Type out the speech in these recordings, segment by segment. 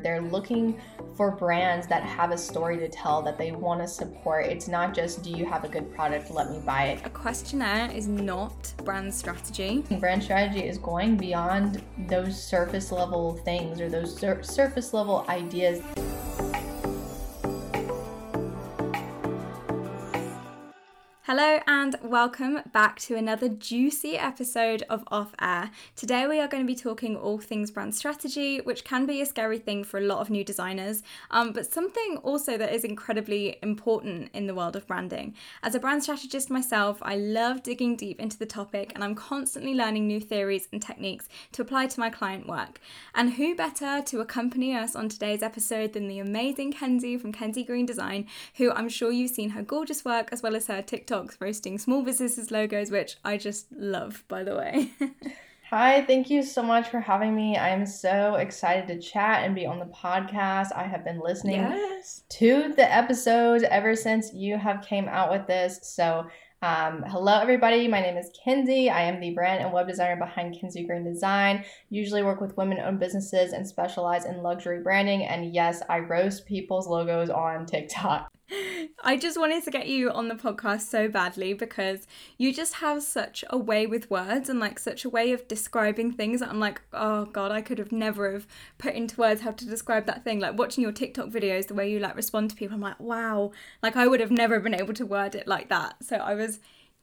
They're looking for brands that have a story to tell that they want to support. It's not just, do you have a good product? Let me buy it. A questionnaire is not brand strategy. Brand strategy is going beyond those surface level things or those sur- surface level ideas. Hello and welcome back to another juicy episode of Off Air. Today we are going to be talking all things brand strategy, which can be a scary thing for a lot of new designers, um, but something also that is incredibly important in the world of branding. As a brand strategist myself, I love digging deep into the topic and I'm constantly learning new theories and techniques to apply to my client work. And who better to accompany us on today's episode than the amazing Kenzie from Kenzie Green Design, who I'm sure you've seen her gorgeous work as well as her TikTok TikToks roasting small businesses logos, which I just love, by the way. Hi, thank you so much for having me. I am so excited to chat and be on the podcast. I have been listening yes. to the episodes ever since you have came out with this. So, um, hello everybody. My name is Kenzie. I am the brand and web designer behind Kenzie Green Design. Usually work with women-owned businesses and specialize in luxury branding. And yes, I roast people's logos on TikTok. I just wanted to get you on the podcast so badly because you just have such a way with words and like such a way of describing things I'm like, oh god, I could have never have put into words how to describe that thing. Like watching your TikTok videos, the way you like respond to people, I'm like, wow, like I would have never been able to word it like that. So I was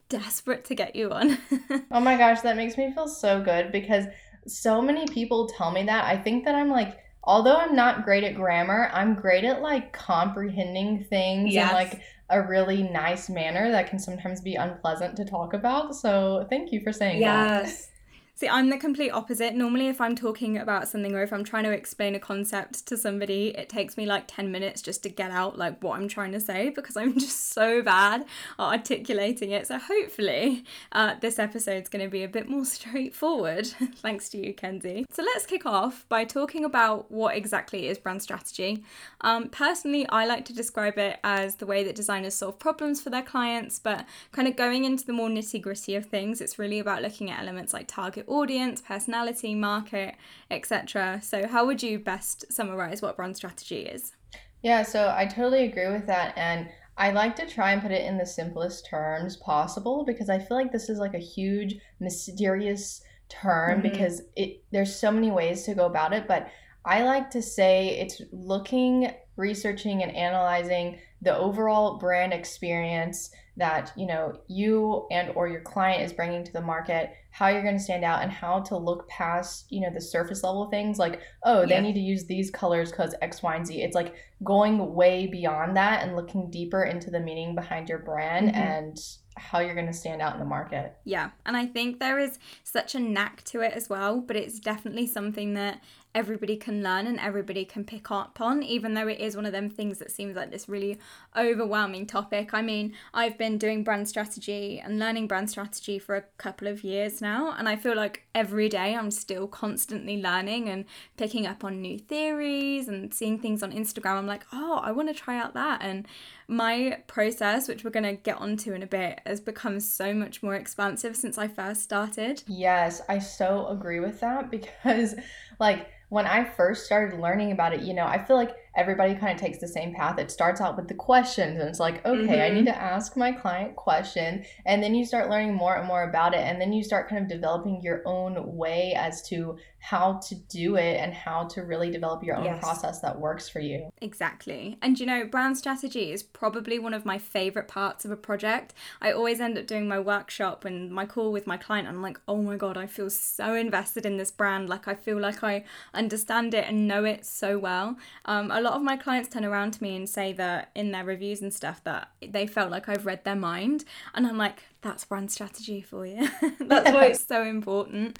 desperate to get you on. oh my gosh, that makes me feel so good because so many people tell me that. I think that I'm like although I'm not great at grammar, I'm great at like comprehending things yes. in like a really nice manner that can sometimes be unpleasant to talk about. So thank you for saying yes. that. Yes. See, I'm the complete opposite. Normally, if I'm talking about something or if I'm trying to explain a concept to somebody, it takes me like 10 minutes just to get out like what I'm trying to say because I'm just so bad at articulating it. So, hopefully, uh, this episode's going to be a bit more straightforward thanks to you, Kenzie. So, let's kick off by talking about what exactly is brand strategy. Um, personally, I like to describe it as the way that designers solve problems for their clients, but kind of going into the more nitty gritty of things, it's really about looking at elements like target audience, personality, market, etc. So, how would you best summarize what brand strategy is? Yeah, so I totally agree with that. And I like to try and put it in the simplest terms possible because I feel like this is like a huge, mysterious term mm-hmm. because it there's so many ways to go about it. But I like to say it's looking, researching, and analyzing the overall brand experience that you know you and or your client is bringing to the market how you're going to stand out and how to look past you know the surface level things like oh they need to use these colors because x y and z it's like going way beyond that and looking deeper into the meaning behind your brand mm-hmm. and how you're going to stand out in the market. Yeah. And I think there is such a knack to it as well, but it's definitely something that everybody can learn and everybody can pick up on, even though it is one of them things that seems like this really overwhelming topic. I mean, I've been doing brand strategy and learning brand strategy for a couple of years now, and I feel like every day I'm still constantly learning and picking up on new theories and seeing things on Instagram. I'm like, oh, I want to try out that. And my process, which we're going to get onto in a bit, has become so much more expansive since I first started. Yes, I so agree with that because, like, when I first started learning about it, you know, I feel like everybody kind of takes the same path. It starts out with the questions, and it's like, okay, mm-hmm. I need to ask my client question, and then you start learning more and more about it, and then you start kind of developing your own way as to how to do it and how to really develop your own yes. process that works for you. Exactly. And you know, brand strategy is probably one of my favorite parts of a project. I always end up doing my workshop and my call with my client, and I'm like, oh my god, I feel so invested in this brand. Like I feel like I understand it and know it so well. Um, a lot of my clients turn around to me and say that in their reviews and stuff that they felt like I've read their mind, and I'm like, that's brand strategy for you. that's why it's so important.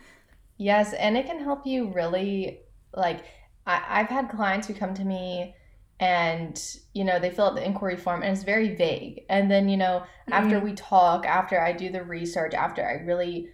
Yes, and it can help you really like I, I've had clients who come to me and you know they fill out the inquiry form and it's very vague and then you know mm-hmm. after we talk after i do the research after i really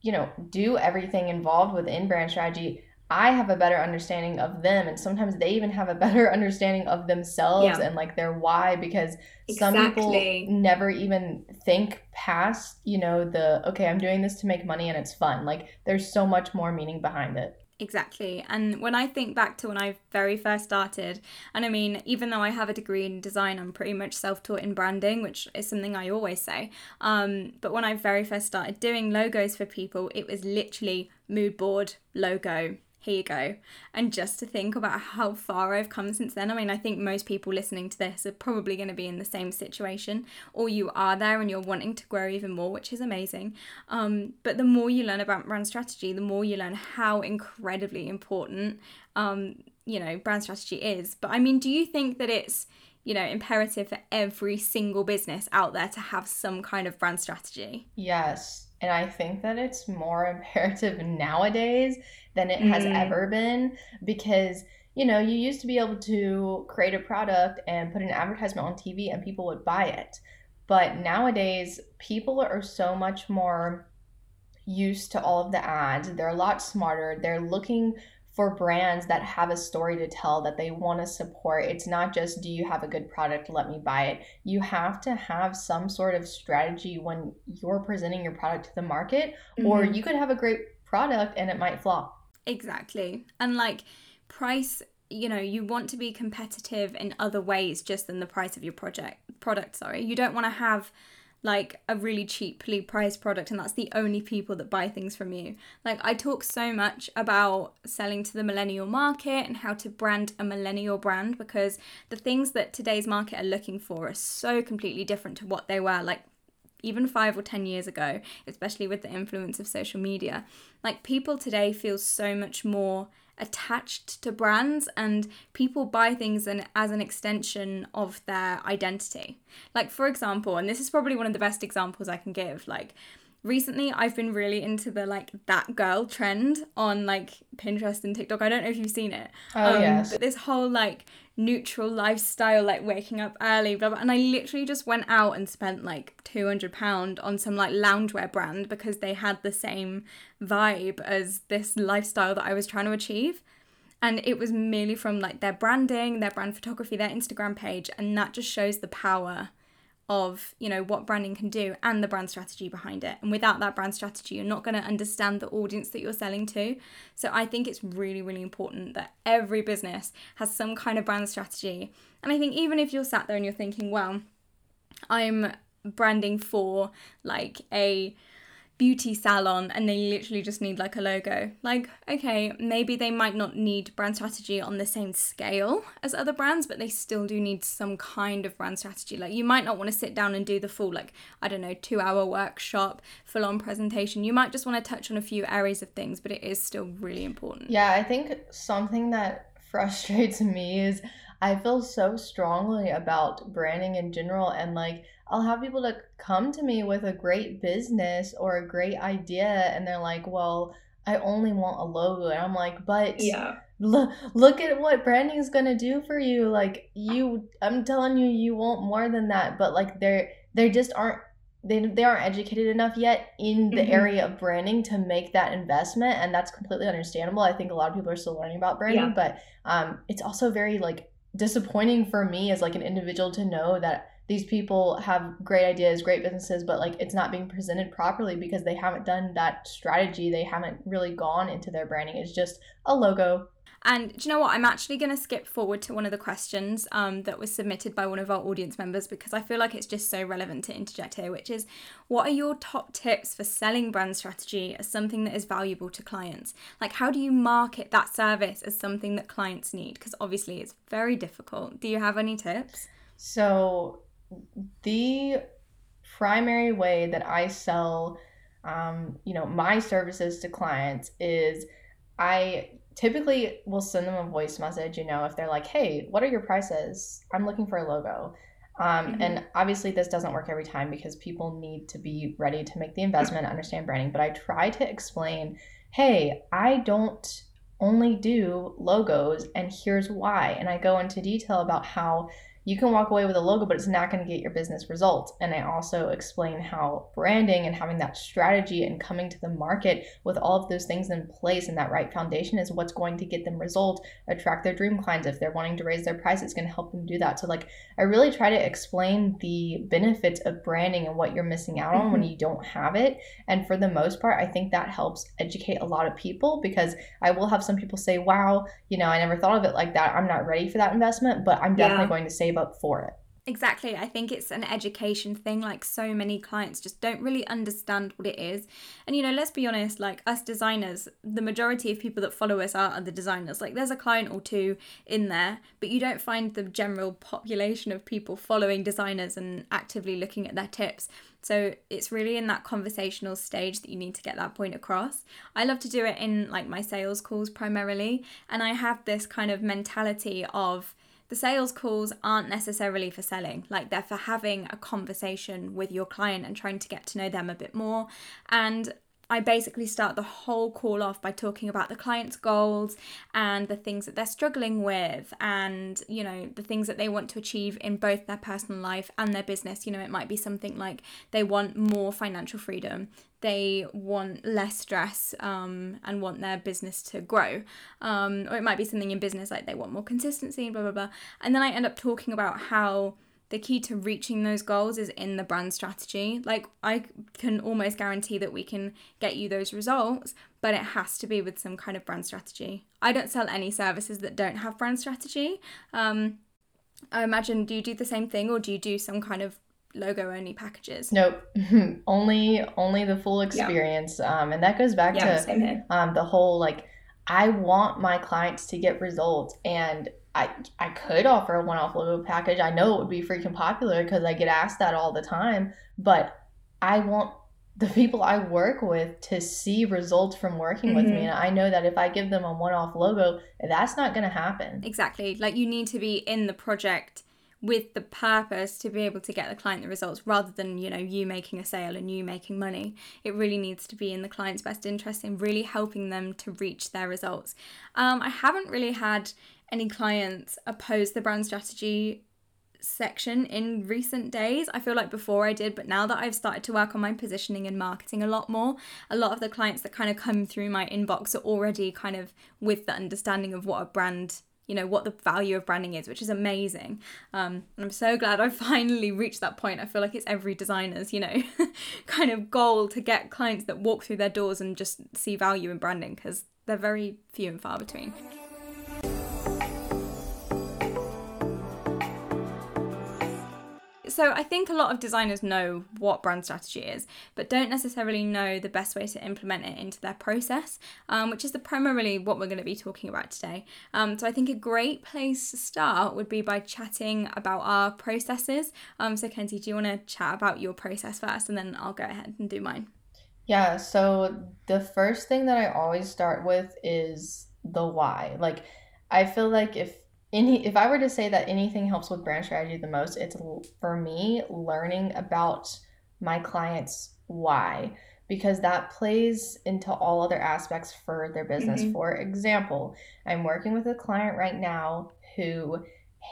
you know do everything involved within brand strategy I have a better understanding of them and sometimes they even have a better understanding of themselves yeah. and like their why because exactly. some people never even think past, you know, the okay, I'm doing this to make money and it's fun. Like there's so much more meaning behind it. Exactly. And when I think back to when I very first started, and I mean, even though I have a degree in design, I'm pretty much self taught in branding, which is something I always say. Um, but when I very first started doing logos for people, it was literally mood board, logo, here you go. And just to think about how far I've come since then. I mean, I think most people listening to this are probably going to be in the same situation, or you are there and you're wanting to grow even more, which is amazing. Um, but the more you learn about brand strategy, the more you learn how incredibly important, um, you know, brand strategy is. But I mean, do you think that it's you know, imperative for every single business out there to have some kind of brand strategy. Yes. And I think that it's more imperative nowadays than it has mm. ever been because, you know, you used to be able to create a product and put an advertisement on TV and people would buy it. But nowadays, people are so much more used to all of the ads. They're a lot smarter. They're looking for brands that have a story to tell that they want to support. It's not just, do you have a good product? Let me buy it. You have to have some sort of strategy when you're presenting your product to the market, mm-hmm. or you could have a great product and it might flop. Exactly. And like price, you know, you want to be competitive in other ways just than the price of your project product, sorry. You don't want to have like a really cheaply priced product and that's the only people that buy things from you. Like I talk so much about selling to the millennial market and how to brand a millennial brand because the things that today's market are looking for are so completely different to what they were like even 5 or 10 years ago, especially with the influence of social media. Like people today feel so much more attached to brands and people buy things and as an extension of their identity. Like for example, and this is probably one of the best examples I can give, like recently I've been really into the like that girl trend on like Pinterest and TikTok. I don't know if you've seen it. Oh um, yes. But this whole like neutral lifestyle, like waking up early, blah blah. And I literally just went out and spent like two hundred pound on some like loungewear brand because they had the same vibe as this lifestyle that I was trying to achieve. And it was merely from like their branding, their brand photography, their Instagram page, and that just shows the power of you know what branding can do and the brand strategy behind it. And without that brand strategy you're not going to understand the audience that you're selling to. So i think it's really really important that every business has some kind of brand strategy. And i think even if you're sat there and you're thinking well i'm branding for like a beauty salon and they literally just need like a logo. Like, okay, maybe they might not need brand strategy on the same scale as other brands, but they still do need some kind of brand strategy. Like, you might not want to sit down and do the full, like, I don't know, two hour workshop, full on presentation. You might just want to touch on a few areas of things, but it is still really important. Yeah, I think something that frustrates me is I feel so strongly about branding in general and like I'll have people to come to me with a great business or a great idea and they're like, "Well, I only want a logo." And I'm like, "But yeah. Look, look at what branding is going to do for you. Like you I'm telling you you want more than that, but like they're they just aren't they, they aren't educated enough yet in the mm-hmm. area of branding to make that investment and that's completely understandable i think a lot of people are still learning about branding yeah. but um, it's also very like disappointing for me as like an individual to know that these people have great ideas, great businesses, but like it's not being presented properly because they haven't done that strategy. They haven't really gone into their branding. It's just a logo. And do you know what? I'm actually going to skip forward to one of the questions um, that was submitted by one of our audience members because I feel like it's just so relevant to interject here, which is what are your top tips for selling brand strategy as something that is valuable to clients? Like, how do you market that service as something that clients need? Because obviously it's very difficult. Do you have any tips? So, the primary way that I sell, um, you know, my services to clients is I typically will send them a voice message. You know, if they're like, "Hey, what are your prices? I'm looking for a logo." Um, mm-hmm. And obviously, this doesn't work every time because people need to be ready to make the investment, understand branding. But I try to explain, "Hey, I don't only do logos, and here's why." And I go into detail about how you can walk away with a logo, but it's not going to get your business results. And I also explain how branding and having that strategy and coming to the market with all of those things in place and that right foundation is what's going to get them results, attract their dream clients. If they're wanting to raise their price, it's going to help them do that. So, like, I really try to explain the benefits of branding and what you're missing out on mm-hmm. when you don't have it. And for the most part, I think that helps educate a lot of people because I will have some people say, wow, you know, I never thought of it like that. I'm not ready for that investment, but I'm definitely yeah. going to save up for it. Exactly. I think it's an education thing. Like, so many clients just don't really understand what it is. And, you know, let's be honest, like, us designers, the majority of people that follow us are, other designers. Like, there's a client or two in there, but you don't find the general population of people following designers and actively looking at their tips. So it's really in that conversational stage that you need to get that point across. I love to do it in like my sales calls primarily. And I have this kind of mentality of, the sales calls aren't necessarily for selling, like they're for having a conversation with your client and trying to get to know them a bit more. And I basically start the whole call off by talking about the client's goals and the things that they're struggling with and, you know, the things that they want to achieve in both their personal life and their business. You know, it might be something like they want more financial freedom, they want less stress um, and want their business to grow. Um, or it might be something in business like they want more consistency and blah, blah, blah. And then I end up talking about how the key to reaching those goals is in the brand strategy. Like, I can almost guarantee that we can get you those results, but it has to be with some kind of brand strategy. I don't sell any services that don't have brand strategy. Um, I imagine, do you do the same thing or do you do some kind of logo only packages nope only only the full experience yeah. um and that goes back yeah, to um the whole like i want my clients to get results and I I could offer a one-off logo package. I know it would be freaking popular because I get asked that all the time, but I want the people I work with to see results from working mm-hmm. with me. Mm-hmm. And I know that if I give them a one-off logo, that's not going to happen. Exactly. Like you need to be in the project with the purpose to be able to get the client the results rather than you know you making a sale and you making money it really needs to be in the client's best interest in really helping them to reach their results um, i haven't really had any clients oppose the brand strategy section in recent days. I feel like before I did, but now that I've started to work on my positioning and marketing a lot more, a lot of the clients that kind of come through my inbox are already kind of with the understanding of what a brand you know what the value of branding is which is amazing. Um, and i'm so glad i finally reached that point. I feel like it's every designer's you know kind of goal to get clients that walk through their doors and just see value in branding because they're very few and far between so I think a lot of designers know what brand strategy is, but don't necessarily know the best way to implement it into their process, um, which is the primarily what we're going to be talking about today. Um, so I think a great place to start would be by chatting about our processes. Um, so Kenzie, do you want to chat about your process first, and then I'll go ahead and do mine. Yeah. So the first thing that I always start with is the why. Like I feel like if any if I were to say that anything helps with brand strategy the most, it's for me learning about my clients why because that plays into all other aspects for their business. Mm-hmm. For example, I'm working with a client right now who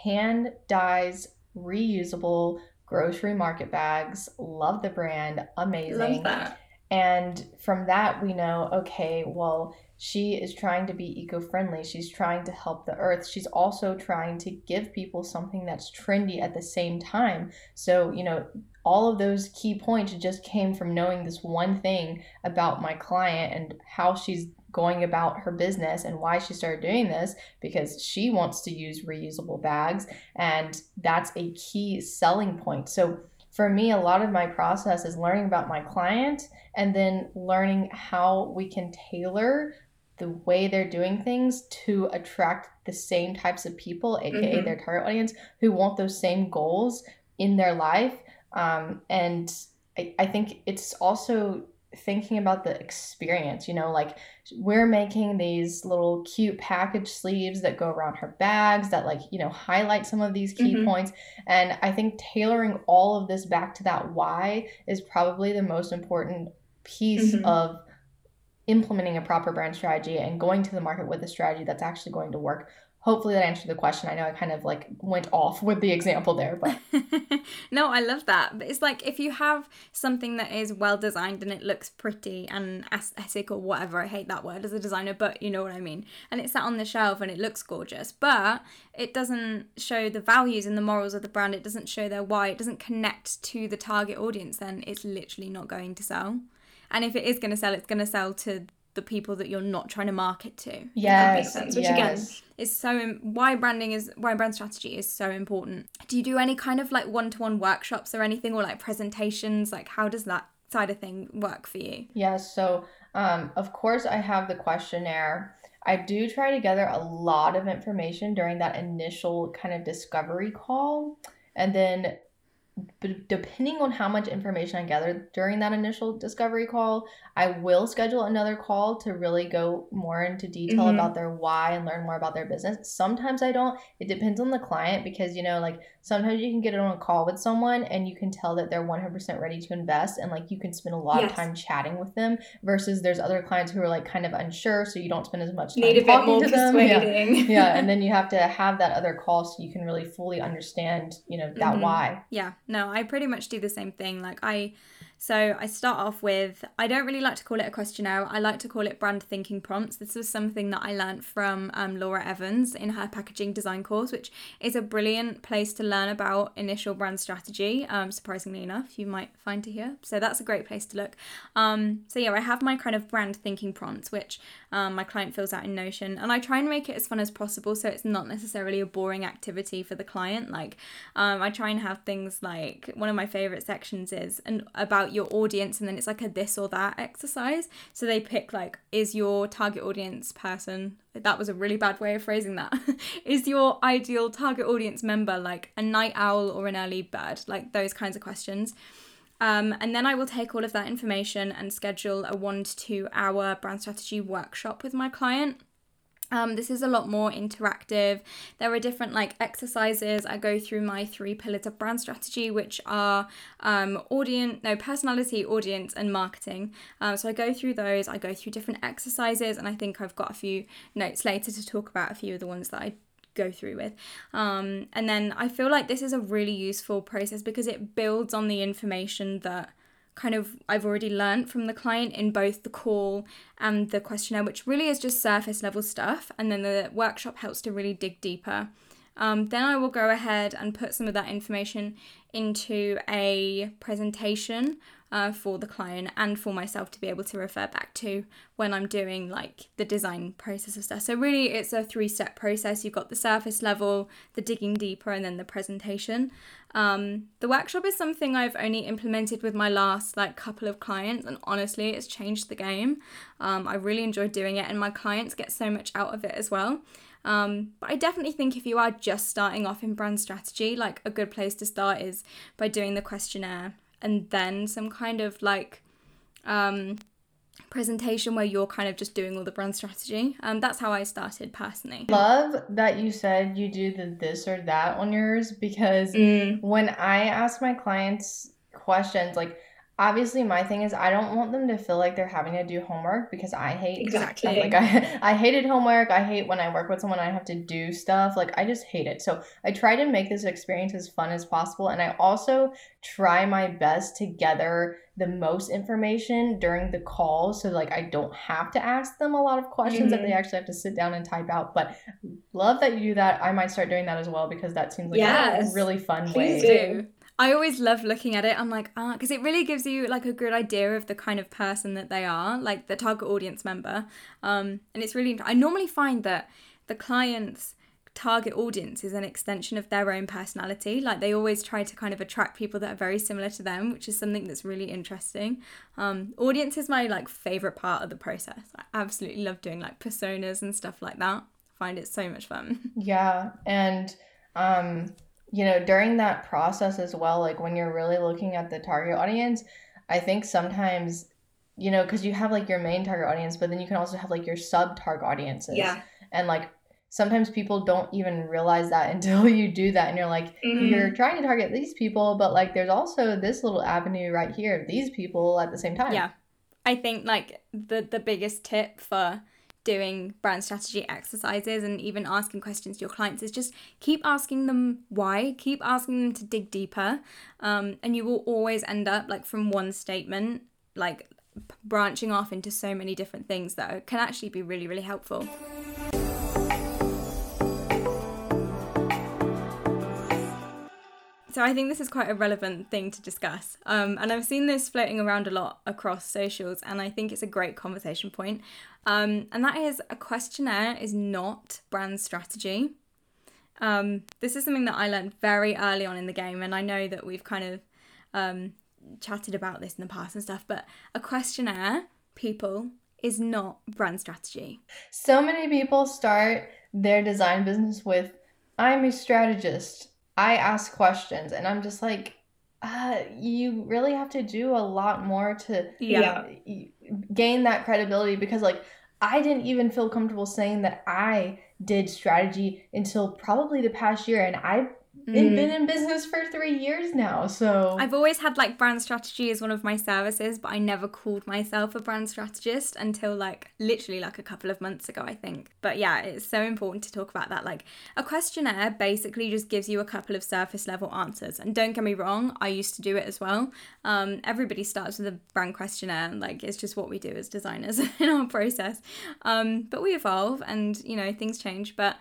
hand dyes reusable grocery market bags. Love the brand, amazing. Love that. And from that, we know okay, well, she is trying to be eco friendly. She's trying to help the earth. She's also trying to give people something that's trendy at the same time. So, you know, all of those key points just came from knowing this one thing about my client and how she's going about her business and why she started doing this because she wants to use reusable bags and that's a key selling point. So for me, a lot of my process is learning about my client and then learning how we can tailor the way they're doing things to attract the same types of people, aka mm-hmm. their target audience, who want those same goals in their life. Um, and I, I think it's also thinking about the experience, you know, like we're making these little cute package sleeves that go around her bags that, like, you know, highlight some of these key mm-hmm. points. And I think tailoring all of this back to that why is probably the most important piece mm-hmm. of implementing a proper brand strategy and going to the market with a strategy that's actually going to work hopefully that answered the question. I know I kind of like went off with the example there, but no, I love that. But it's like if you have something that is well designed and it looks pretty and aesthetic or whatever, I hate that word as a designer, but you know what I mean. And it's sat on the shelf and it looks gorgeous, but it doesn't show the values and the morals of the brand. It doesn't show their why. It doesn't connect to the target audience. Then it's literally not going to sell. And if it is going to sell, it's going to sell to the people that you're not trying to market to. Yes, sense, which yes. again is so why branding is why brand strategy is so important. Do you do any kind of like one-to-one workshops or anything or like presentations? Like how does that side of thing work for you? Yes, so um, of course I have the questionnaire. I do try to gather a lot of information during that initial kind of discovery call. And then but depending on how much information I gather during that initial discovery call, I will schedule another call to really go more into detail mm-hmm. about their why and learn more about their business. Sometimes I don't. It depends on the client because, you know, like sometimes you can get on a call with someone and you can tell that they're 100% ready to invest and like you can spend a lot yes. of time chatting with them versus there's other clients who are like kind of unsure so you don't spend as much time Need a bit more to persuading. them. Yeah. yeah, and then you have to have that other call so you can really fully understand, you know, that mm-hmm. why. Yeah. No, I pretty much do the same thing. Like I so I start off with I don't really like to call it a questionnaire. I like to call it brand thinking prompts. This was something that I learned from um, Laura Evans in her packaging design course, which is a brilliant place to learn about initial brand strategy. Um, surprisingly enough, you might find to here. So that's a great place to look. Um, so yeah, I have my kind of brand thinking prompts, which um, my client fills out in Notion, and I try and make it as fun as possible, so it's not necessarily a boring activity for the client. Like um, I try and have things like one of my favorite sections is and about your audience and then it's like a this or that exercise. So they pick like is your target audience person that was a really bad way of phrasing that is your ideal target audience member like a night owl or an early bird? Like those kinds of questions. Um, and then I will take all of that information and schedule a one to two hour brand strategy workshop with my client. Um, this is a lot more interactive. There are different like exercises. I go through my three pillars of brand strategy, which are um, audience, no personality, audience, and marketing. Um, so I go through those. I go through different exercises, and I think I've got a few notes later to talk about a few of the ones that I go through with. Um, and then I feel like this is a really useful process because it builds on the information that kind of I've already learned from the client in both the call and the questionnaire, which really is just surface level stuff. And then the workshop helps to really dig deeper. Um, then I will go ahead and put some of that information into a presentation uh, for the client and for myself to be able to refer back to when I'm doing like the design process of stuff. So really it's a three-step process. You've got the surface level, the digging deeper, and then the presentation. Um, the workshop is something I've only implemented with my last like couple of clients, and honestly, it's changed the game. Um, I really enjoyed doing it, and my clients get so much out of it as well. Um, but I definitely think if you are just starting off in brand strategy, like a good place to start is by doing the questionnaire and then some kind of like um, presentation where you're kind of just doing all the brand strategy. Um, that's how I started personally. Love that you said you do the this or that on yours because mm. when I ask my clients questions like obviously my thing is I don't want them to feel like they're having to do homework because I hate exactly like I, I hated homework. I hate when I work with someone I have to do stuff. Like I just hate it. So I try to make this experience as fun as possible and I also try my best to gather the most information during the call so like I don't have to ask them a lot of questions mm-hmm. that they mm-hmm. actually have to sit down and type out. But love that you do that. I might start doing that as well because that seems like yes. a really fun Please way. Do. I always love looking at it. I'm like, ah, because it really gives you like a good idea of the kind of person that they are, like the target audience member. Um, and it's really, I normally find that the client's target audience is an extension of their own personality. Like they always try to kind of attract people that are very similar to them, which is something that's really interesting. Um, audience is my like favorite part of the process. I absolutely love doing like personas and stuff like that. I find it so much fun. Yeah, and um you know, during that process as well, like when you're really looking at the target audience, I think sometimes, you know, because you have like your main target audience, but then you can also have like your sub target audiences. Yeah. And like sometimes people don't even realize that until you do that and you're like mm-hmm. you're trying to target these people but like there's also this little avenue right here of these people at the same time yeah i think like the the biggest tip for doing brand strategy exercises and even asking questions to your clients is just keep asking them why, keep asking them to dig deeper, um, and you will always end up like from one statement, like branching off into so many different things that can actually be really, really helpful. So I think this is quite a relevant thing to discuss. Um, and I've seen this floating around a lot across socials, and I think it's a great conversation point. Um, and that is a questionnaire is not brand strategy. Um, this is something that I learned very early on in the game, and I know that we've kind of um, chatted about this in the past and stuff, but a questionnaire, people, is not brand strategy. So many people start their design business with I'm a strategist I ask questions and I'm just like, uh, you really have to do a lot more to yeah. gain that credibility because like I didn't even feel comfortable saying that I did strategy until probably the past year and I Mm. Been in business for three years now, so I've always had like brand strategy as one of my services, but I never called myself a brand strategist until like literally like a couple of months ago, I think. But yeah, it's so important to talk about that. Like a questionnaire basically just gives you a couple of surface level answers. And don't get me wrong, I used to do it as well. Um, everybody starts with a brand questionnaire, and like it's just what we do as designers in our process. Um, but we evolve, and you know things change, but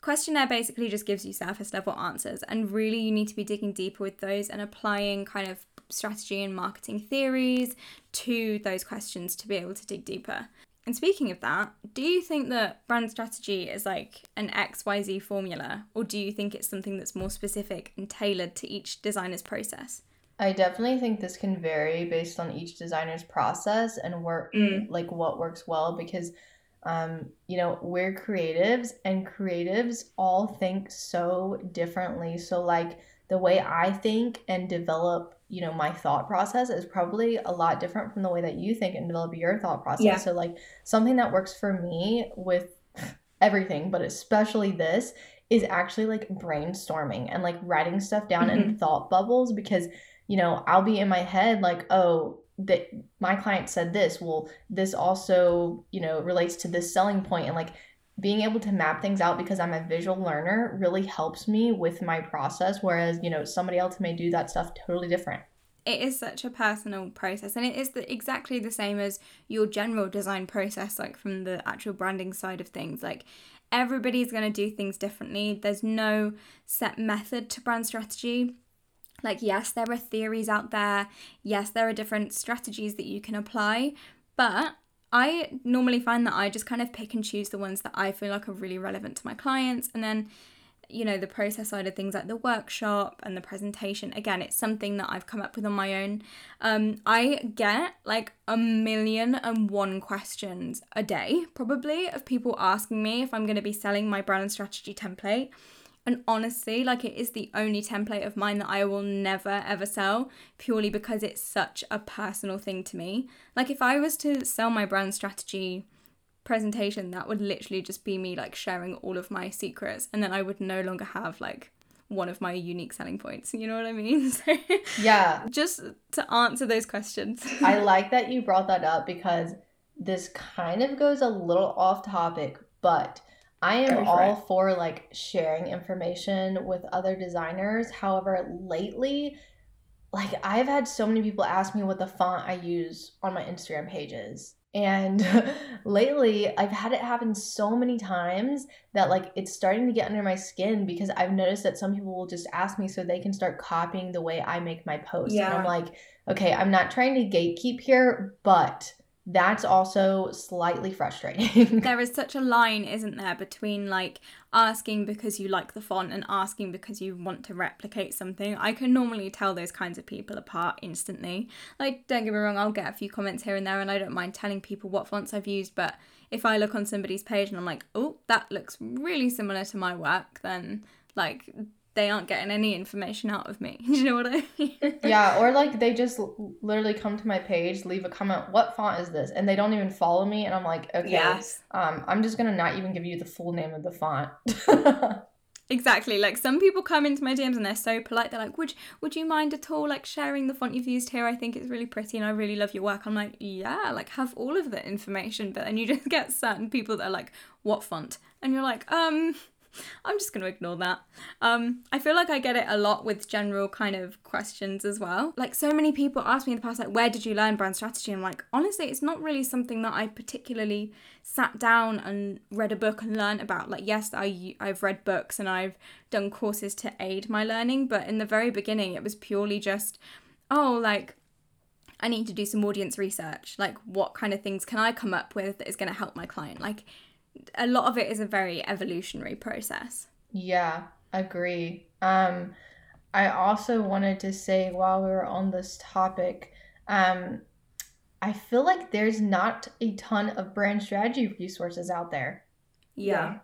questionnaire basically just gives you surface level answers and really you need to be digging deeper with those and applying kind of strategy and marketing theories to those questions to be able to dig deeper and speaking of that do you think that brand strategy is like an xyz formula or do you think it's something that's more specific and tailored to each designer's process I definitely think this can vary based on each designer's process and work mm. like what works well because um, you know, we're creatives and creatives all think so differently. So, like, the way I think and develop, you know, my thought process is probably a lot different from the way that you think and develop your thought process. Yeah. So, like, something that works for me with everything, but especially this, is actually like brainstorming and like writing stuff down mm-hmm. in thought bubbles because, you know, I'll be in my head like, oh, that my client said this well this also you know relates to this selling point and like being able to map things out because i'm a visual learner really helps me with my process whereas you know somebody else may do that stuff totally different. It is such a personal process and it is the, exactly the same as your general design process like from the actual branding side of things. Like everybody's going to do things differently. There's no set method to brand strategy like, yes, there are theories out there. Yes, there are different strategies that you can apply. But I normally find that I just kind of pick and choose the ones that I feel like are really relevant to my clients. And then, you know, the process side of things like the workshop and the presentation, again, it's something that I've come up with on my own. Um, I get like a million and one questions a day, probably, of people asking me if I'm going to be selling my brand strategy template. And honestly, like it is the only template of mine that I will never ever sell purely because it's such a personal thing to me. Like if I was to sell my brand strategy presentation, that would literally just be me like sharing all of my secrets and then I would no longer have like one of my unique selling points. You know what I mean? So yeah. Just to answer those questions. I like that you brought that up because this kind of goes a little off topic, but I am for all it. for like sharing information with other designers. However, lately, like I've had so many people ask me what the font I use on my Instagram pages. And lately, I've had it happen so many times that like it's starting to get under my skin because I've noticed that some people will just ask me so they can start copying the way I make my posts. Yeah. And I'm like, okay, I'm not trying to gatekeep here, but that's also slightly frustrating. there is such a line, isn't there, between like asking because you like the font and asking because you want to replicate something. I can normally tell those kinds of people apart instantly. Like, don't get me wrong, I'll get a few comments here and there, and I don't mind telling people what fonts I've used, but if I look on somebody's page and I'm like, oh, that looks really similar to my work, then like they aren't getting any information out of me. Do you know what I mean? yeah, or like they just literally come to my page, leave a comment, what font is this? And they don't even follow me and I'm like, okay, yes. um, I'm just gonna not even give you the full name of the font. Exactly. Like some people come into my DMs and they're so polite. They're like, "Would would you mind at all like sharing the font you've used here? I think it's really pretty and I really love your work." I'm like, "Yeah, like have all of the information." But then you just get certain people that are like, "What font?" And you're like, "Um, I'm just going to ignore that. Um, I feel like I get it a lot with general kind of questions as well. Like so many people ask me in the past, like, where did you learn brand strategy? I'm like, honestly, it's not really something that I particularly sat down and read a book and learned about. Like, yes, I I've read books and I've done courses to aid my learning, but in the very beginning, it was purely just, oh, like. I need to do some audience research. Like, what kind of things can I come up with that is going to help my client? Like, a lot of it is a very evolutionary process. Yeah, agree. Um, I also wanted to say while we were on this topic, um, I feel like there's not a ton of brand strategy resources out there. Yeah. yeah.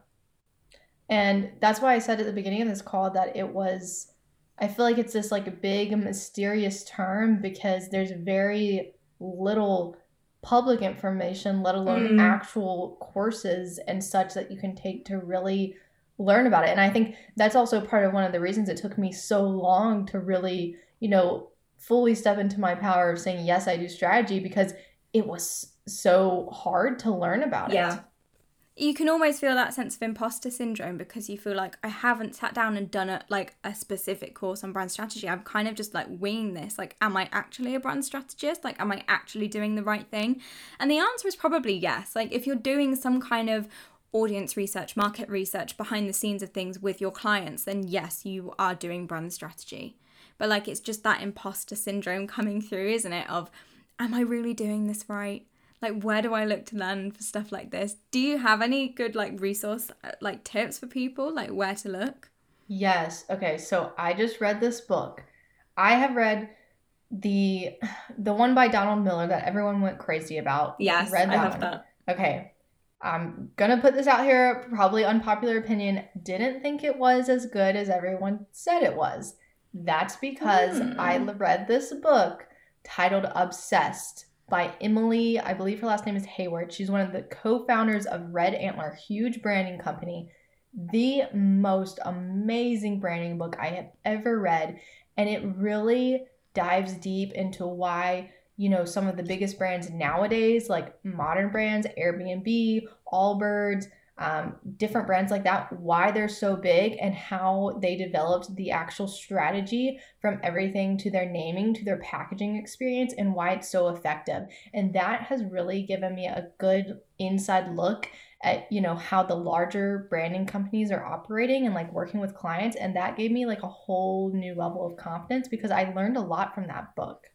And that's why I said at the beginning of this call that it was, I feel like it's this like a big mysterious term because there's very little public information, let alone mm. actual courses and such that you can take to really learn about it. And I think that's also part of one of the reasons it took me so long to really, you know, fully step into my power of saying, yes, I do strategy because it was so hard to learn about yeah. it you can almost feel that sense of imposter syndrome because you feel like I haven't sat down and done a like a specific course on brand strategy. I'm kind of just like winging this. Like, am I actually a brand strategist? Like, am I actually doing the right thing? And the answer is probably yes. Like, if you're doing some kind of audience research, market research behind the scenes of things with your clients, then yes, you are doing brand strategy. But like, it's just that imposter syndrome coming through, isn't it? Of, am I really doing this right? Like where do i look to learn for stuff like this? Do you have any good like resource uh, like tips for people like where to look? Yes. Okay so i just read this book. I have read the the one by donald miller that everyone went crazy about. Yes read that I have one. that. Okay. I'm gonna put this out here probably unpopular opinion. Didn't think it was as good as everyone said it was. That's because mm. i read this book titled obsessed by Emily, I believe her last name is Heyward. She's one of the co founders of Red Antler, huge branding company. The most amazing branding book I have ever read. And it really dives deep into why, you know, some of the biggest brands nowadays, like modern brands, Airbnb, Allbirds, um, different brands like that, why they're so big and how they developed the actual strategy from everything to their naming to their packaging experience and why it's so effective. And that has really given me a good inside look at you know how the larger branding companies are operating and like working with clients and that gave me like a whole new level of confidence because I learned a lot from that book.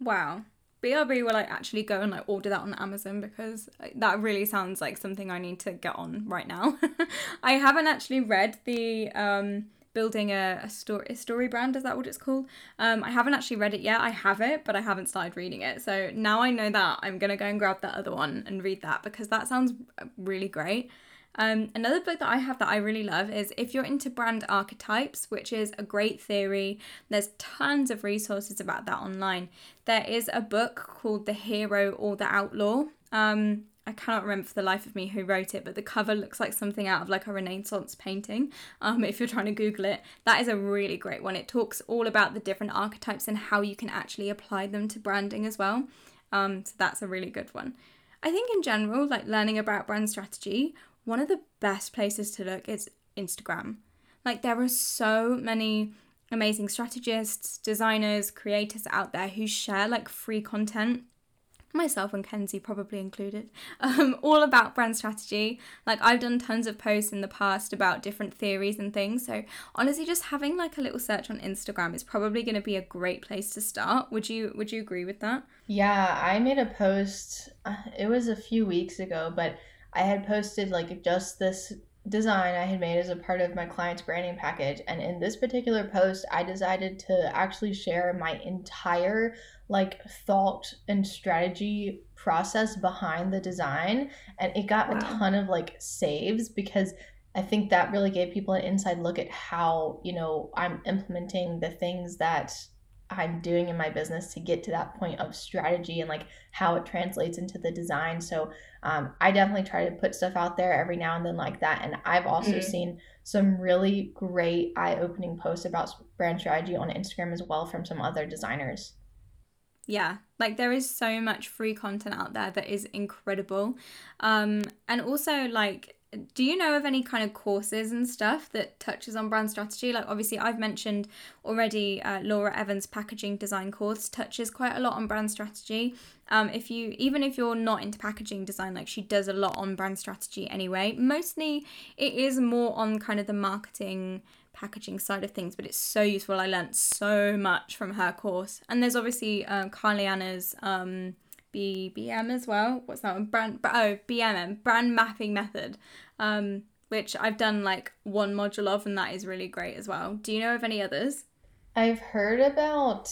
Wow. BRB will like actually go and like order that on Amazon because that really sounds like something I need to get on right now. I haven't actually read the um building a, a story a story brand is that what it's called? Um i haven't actually read it yet. I have it but i haven't started reading it. So now i know that i'm gonna go and grab that other one and read that because that sounds really great um, another book that I have that I really love is If You're Into Brand Archetypes, which is a great theory. There's tons of resources about that online. There is a book called The Hero or the Outlaw. Um, I cannot remember for the life of me who wrote it, but the cover looks like something out of like a Renaissance painting. Um, if you're trying to Google it, that is a really great one. It talks all about the different archetypes and how you can actually apply them to branding as well. Um, so that's a really good one. I think in general, like learning about brand strategy, one of the best places to look is Instagram. Like, there are so many amazing strategists, designers, creators out there who share like free content myself and Kenzie probably included, um, all about brand strategy. Like I've done tons of posts in the past about different theories and things. So honestly, just having like a little search on Instagram is probably going to be a great place to start. Would you Would you agree with that? Yeah, I made a post. Uh, it was a few weeks ago, but I had posted like just this design I had made as a part of my client's branding package. And in this particular post, I decided to actually share my entire like thought and strategy process behind the design. And it got wow. a ton of like saves because I think that really gave people an inside look at how, you know, I'm implementing the things that I'm doing in my business to get to that point of strategy and like how it translates into the design. So um, I definitely try to put stuff out there every now and then like that. And I've also mm-hmm. seen some really great eye opening posts about brand strategy on Instagram as well from some other designers. Yeah, like there is so much free content out there that is incredible. Um, and also, like, do you know of any kind of courses and stuff that touches on brand strategy? Like obviously i've mentioned already uh, laura evans packaging design course touches quite a lot on brand strategy. Um, if you even if you're not into packaging design like she does a lot on brand strategy anyway. Mostly it is more on kind of the marketing packaging side of things but it's so useful. I learned so much from her course. And there's obviously uh, Carli Anna's um, BBM as well. What's that one? Brand oh BMM brand mapping method, um, which I've done like one module of, and that is really great as well. Do you know of any others? I've heard about.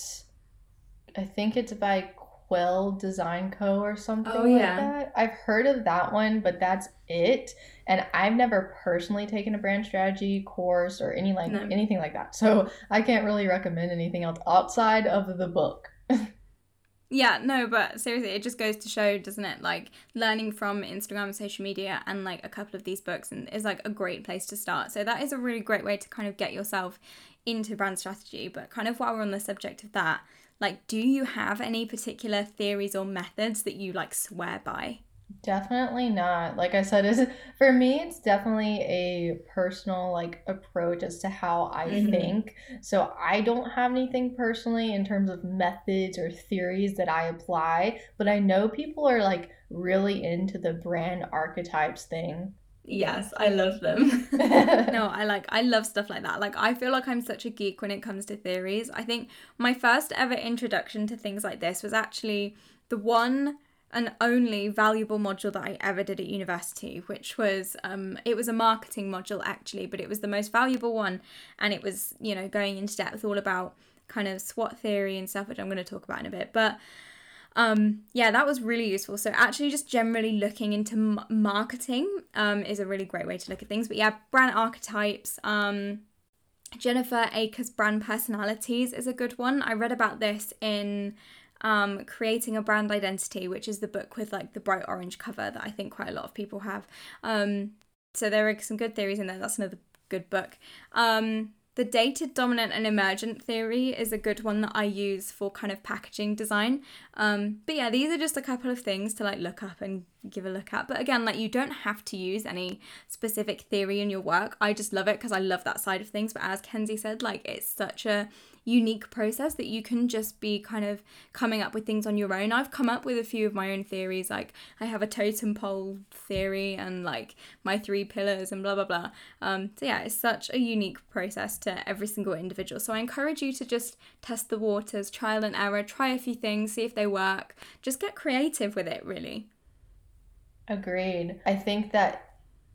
I think it's by Quill Design Co. or something oh, yeah. like that. I've heard of that one, but that's it. And I've never personally taken a brand strategy course or any like no. anything like that. So I can't really recommend anything else outside of the book. Yeah, no, but seriously, it just goes to show, doesn't it? Like learning from Instagram and social media and like a couple of these books and is like a great place to start. So that is a really great way to kind of get yourself into brand strategy. But kind of while we're on the subject of that, like do you have any particular theories or methods that you like swear by? Definitely not. Like I said, is for me it's definitely a personal like approach as to how I mm-hmm. think. So I don't have anything personally in terms of methods or theories that I apply, but I know people are like really into the brand archetypes thing. Yes, I love them. no, I like I love stuff like that. Like I feel like I'm such a geek when it comes to theories. I think my first ever introduction to things like this was actually the one and only valuable module that I ever did at university, which was um, it was a marketing module actually, but it was the most valuable one, and it was you know going into depth all about kind of SWOT theory and stuff, which I'm going to talk about in a bit, but. Um, yeah, that was really useful. So actually, just generally looking into m- marketing um, is a really great way to look at things. But yeah, brand archetypes. Um, Jennifer Aaker's brand personalities is a good one. I read about this in um, Creating a Brand Identity, which is the book with like the bright orange cover that I think quite a lot of people have. Um, so there are some good theories in there. That's another good book. Um, the dated, dominant, and emergent theory is a good one that I use for kind of packaging design. Um, but yeah, these are just a couple of things to like look up and give a look at. But again, like you don't have to use any specific theory in your work. I just love it because I love that side of things. But as Kenzie said, like it's such a unique process that you can just be kind of coming up with things on your own. I've come up with a few of my own theories, like I have a totem pole theory and like my three pillars and blah blah blah. Um, so yeah, it's such a unique process to every single individual. So I encourage you to just test the waters, trial and error, try a few things, see if they work. Just get creative with it, really. Agreed. I think that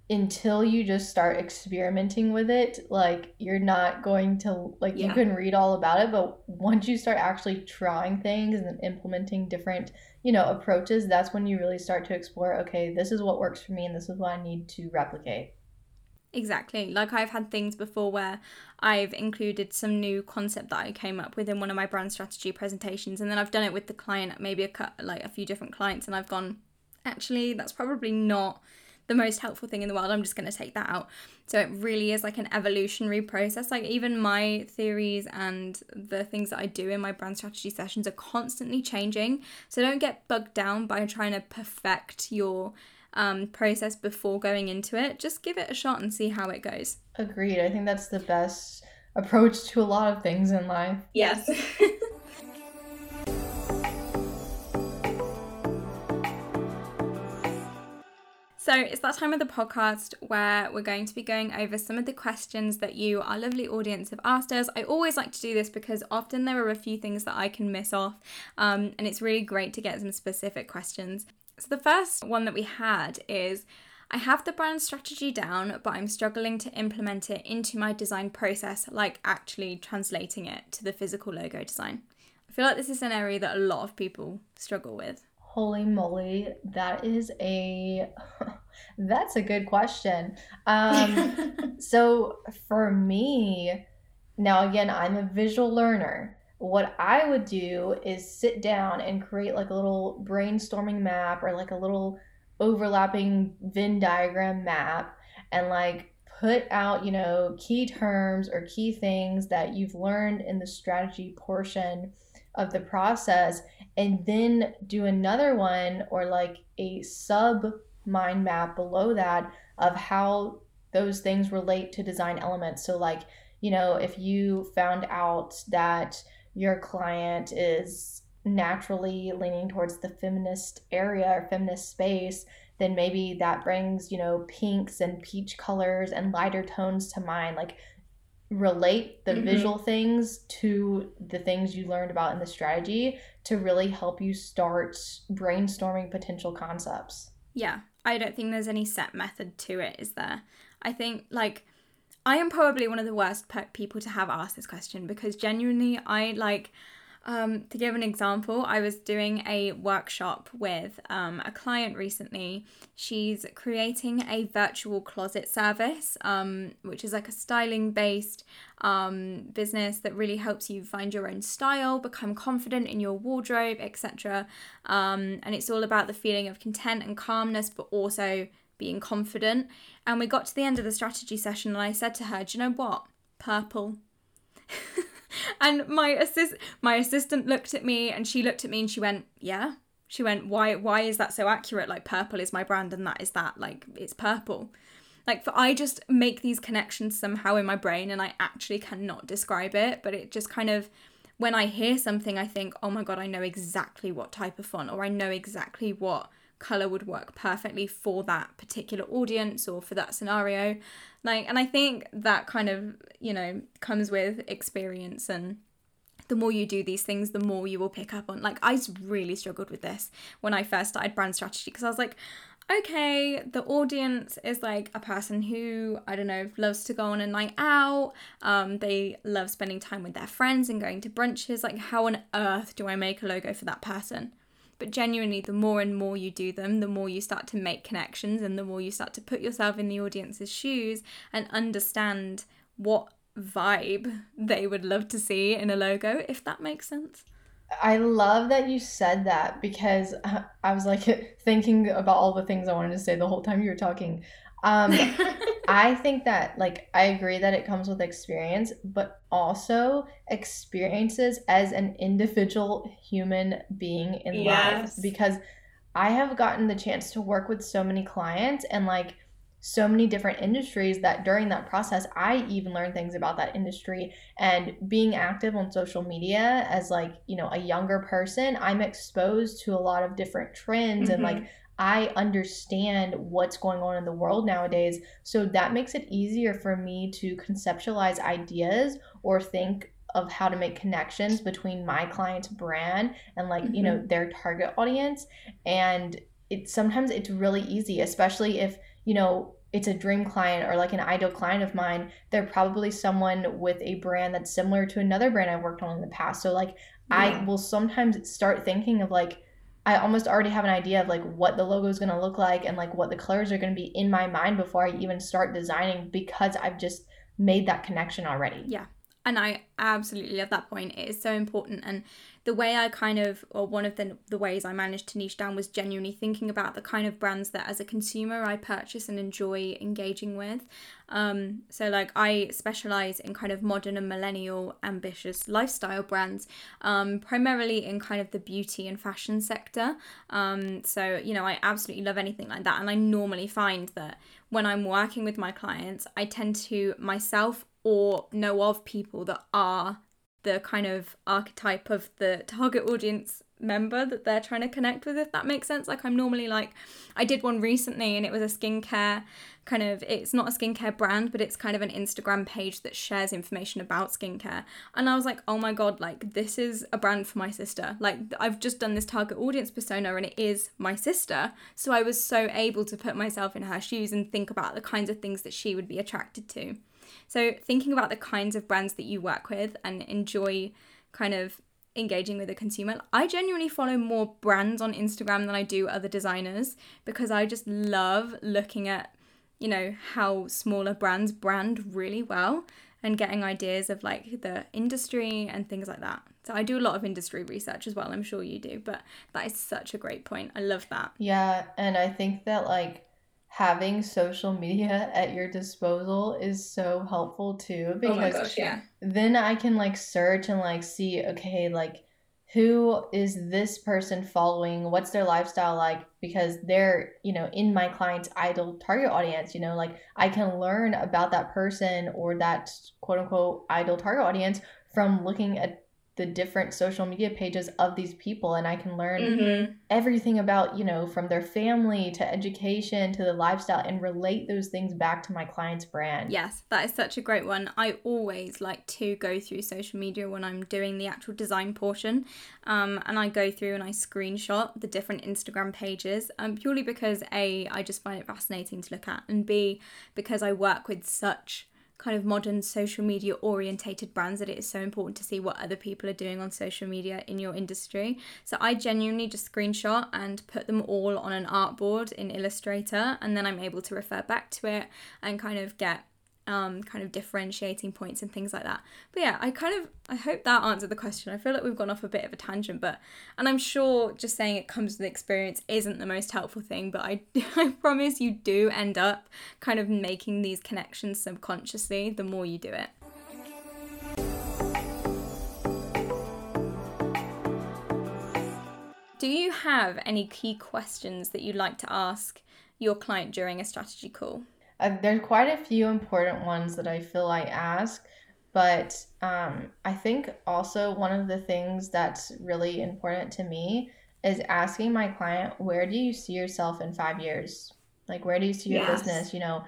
until you just start experimenting with it like you're not going to like yeah. you can read all about it but once you start actually trying things and implementing different you know approaches that's when you really start to explore okay this is what works for me and this is what i need to replicate Exactly. Like I've had things before where I've included some new concept that I came up with in one of my brand strategy presentations and then I've done it with the client maybe a cut like a few different clients and I've gone actually that's probably not the most helpful thing in the world. I'm just going to take that out. So it really is like an evolutionary process. Like even my theories and the things that I do in my brand strategy sessions are constantly changing. So don't get bogged down by trying to perfect your um, process before going into it. Just give it a shot and see how it goes. Agreed. I think that's the best approach to a lot of things in life. Yes. So it's that time of the podcast where we're going to be going over some of the questions that you, our lovely audience, have asked us. I always like to do this because often there are a few things that I can miss off, um, and it's really great to get some specific questions. So the first one that we had is. I have the brand strategy down, but I'm struggling to implement it into my design process, like actually translating it to the physical logo design. I feel like this is an area that a lot of people struggle with. Holy moly, that is a that's a good question. Um, so for me, now again, I'm a visual learner. what I would do is sit down and create like a little brainstorming map or like a little overlapping Venn diagram map and like put out, you know, key terms or key things that you've learned in the strategy portion of the process and then do another one or like a sub mind map below that of how those things relate to design elements. So like, you know, if you found out that your client is naturally leaning towards the feminist area or feminist space, then maybe that brings, you know, pinks and peach colors and lighter tones to mind. Like relate the mm-hmm. visual things to the things you learned about in the strategy to really help you start brainstorming potential concepts. Yeah, I don't think there's any set method to it, is there? I think like I am probably one of the worst people to have asked this question because genuinely I like um, to give an example, I was doing a workshop with um, a client recently. She's creating a virtual closet service, um, which is like a styling based um, business that really helps you find your own style, become confident in your wardrobe, etc. Um, and it's all about the feeling of content and calmness, but also being confident. And we got to the end of the strategy session, and I said to her, Do you know what? Purple. and my assist my assistant looked at me and she looked at me and she went, "Yeah." She went, "Why why is that so accurate? Like purple is my brand and that is that. Like it's purple." Like for I just make these connections somehow in my brain and I actually cannot describe it, but it just kind of when I hear something I think, "Oh my god, I know exactly what type of font or I know exactly what color would work perfectly for that particular audience or for that scenario like and i think that kind of you know comes with experience and the more you do these things the more you will pick up on like i really struggled with this when i first started brand strategy because i was like okay, the audience is like a person who, I don't know, loves to go on a night out. Um, they love spending time with their friends and going to brunches. Like, how on earth do I make a logo for that person? But genuinely, the more and more you do them, the more you start to make connections and the more you start to put yourself in the audience's shoes and understand what vibe they would love to see in a logo, if that makes sense. I love that you said that because I was like thinking about all the things I wanted to say the whole time you were talking. Um, I think that, like, I agree that it comes with experience, but also experiences as an individual human being in yes. life. Because I have gotten the chance to work with so many clients and, like, so many different industries that during that process i even learned things about that industry and being active on social media as like you know a younger person i'm exposed to a lot of different trends mm-hmm. and like I understand what's going on in the world nowadays. So that makes it easier for me to conceptualize ideas or think of how to make connections between my client's brand and like, mm-hmm. you know, mm-hmm. their target audience. And it sometimes it's really easy, especially if, you know, it's a dream client or like an ideal client of mine, they're probably someone with a brand that's similar to another brand I've worked on in the past. So like yeah. I will sometimes start thinking of like I almost already have an idea of like what the logo is going to look like and like what the colors are going to be in my mind before I even start designing because I've just made that connection already. Yeah. And I absolutely love that point. It is so important. And the way I kind of, or one of the, the ways I managed to niche down was genuinely thinking about the kind of brands that as a consumer I purchase and enjoy engaging with. Um, so, like, I specialize in kind of modern and millennial ambitious lifestyle brands, um, primarily in kind of the beauty and fashion sector. Um, so, you know, I absolutely love anything like that. And I normally find that when I'm working with my clients, I tend to myself or know of people that are the kind of archetype of the target audience member that they're trying to connect with if that makes sense. Like i'm normally like i did one recently and it was a skincare kind of it's not a skincare brand but it's kind of an instagram page that shares information about skincare. And i was like oh my god like this is a brand for my sister. Like i've just done this target audience persona and it is my sister. So i was so able to put myself in her shoes and think about the kinds of things that she would be attracted to so, thinking about the kinds of brands that you work with and enjoy kind of engaging with the consumer. I genuinely follow more brands on Instagram than I do other designers because I just love looking at, you know, how smaller brands brand really well and getting ideas of like the industry and things like that. So I do a lot of industry research as well. I'm sure you do, but that is such a great point. I love that. Yeah, and I think that like having social media at your disposal is so helpful too oh because oh gosh, yeah. then I can like search and like see okay like who is this person following what's their lifestyle like because they're you know in my client's ideal target audience you know like i can learn about that person or that quote unquote ideal target audience from looking at the different social media pages of these people and I can learn mm-hmm. everything about, you know, from their family to education to the lifestyle and relate those things back to my client's brand. Yes, that is such a great one. I always like to go through social media when I'm doing the actual design portion. Um, and I go through and I screenshot the different Instagram pages um, purely because A, I just find it fascinating to look at, and B, because I work with such kind of modern social media orientated brands that it is so important to see what other people are doing on social media in your industry. So I genuinely just screenshot and put them all on an artboard in Illustrator and then I'm able to refer back to it and kind of get um, kind of differentiating points and things like that. But yeah, I kind of I hope that answered the question. I feel like we've gone off a bit of a tangent, but and I'm sure just saying it comes with experience isn't the most helpful thing, but I I promise you do end up kind of making these connections subconsciously the more you do it. Do you have any key questions that you'd like to ask your client during a strategy call? Uh, there's quite a few important ones that I feel I ask, but um, I think also one of the things that's really important to me is asking my client, where do you see yourself in five years? Like, where do you see your yes. business? You know,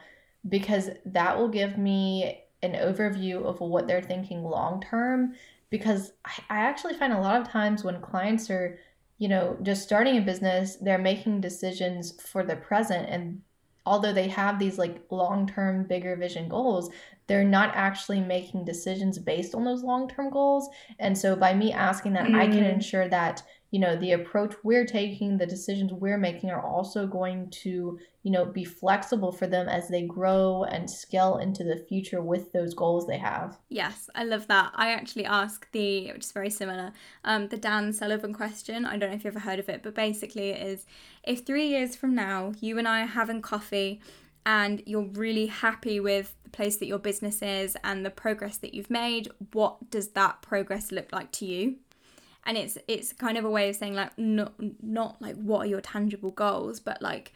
because that will give me an overview of what they're thinking long term. Because I, I actually find a lot of times when clients are, you know, just starting a business, they're making decisions for the present and although they have these like long-term bigger vision goals they're not actually making decisions based on those long-term goals and so by me asking that mm-hmm. i can mm. ensure that you know the approach we're taking the decisions we're making are also going to you know be flexible for them as they grow and scale into the future with those goals they have. Yes i love that. I actually ask the which is very similar um the dan sullivan question. I don't know if you've ever heard of it but basically it is if three years from now you and i are having coffee and you're really happy with the place that your business is and the progress that you've made what does that progress look like to you and it's it's kind of a way of saying like not not like what are your tangible goals but like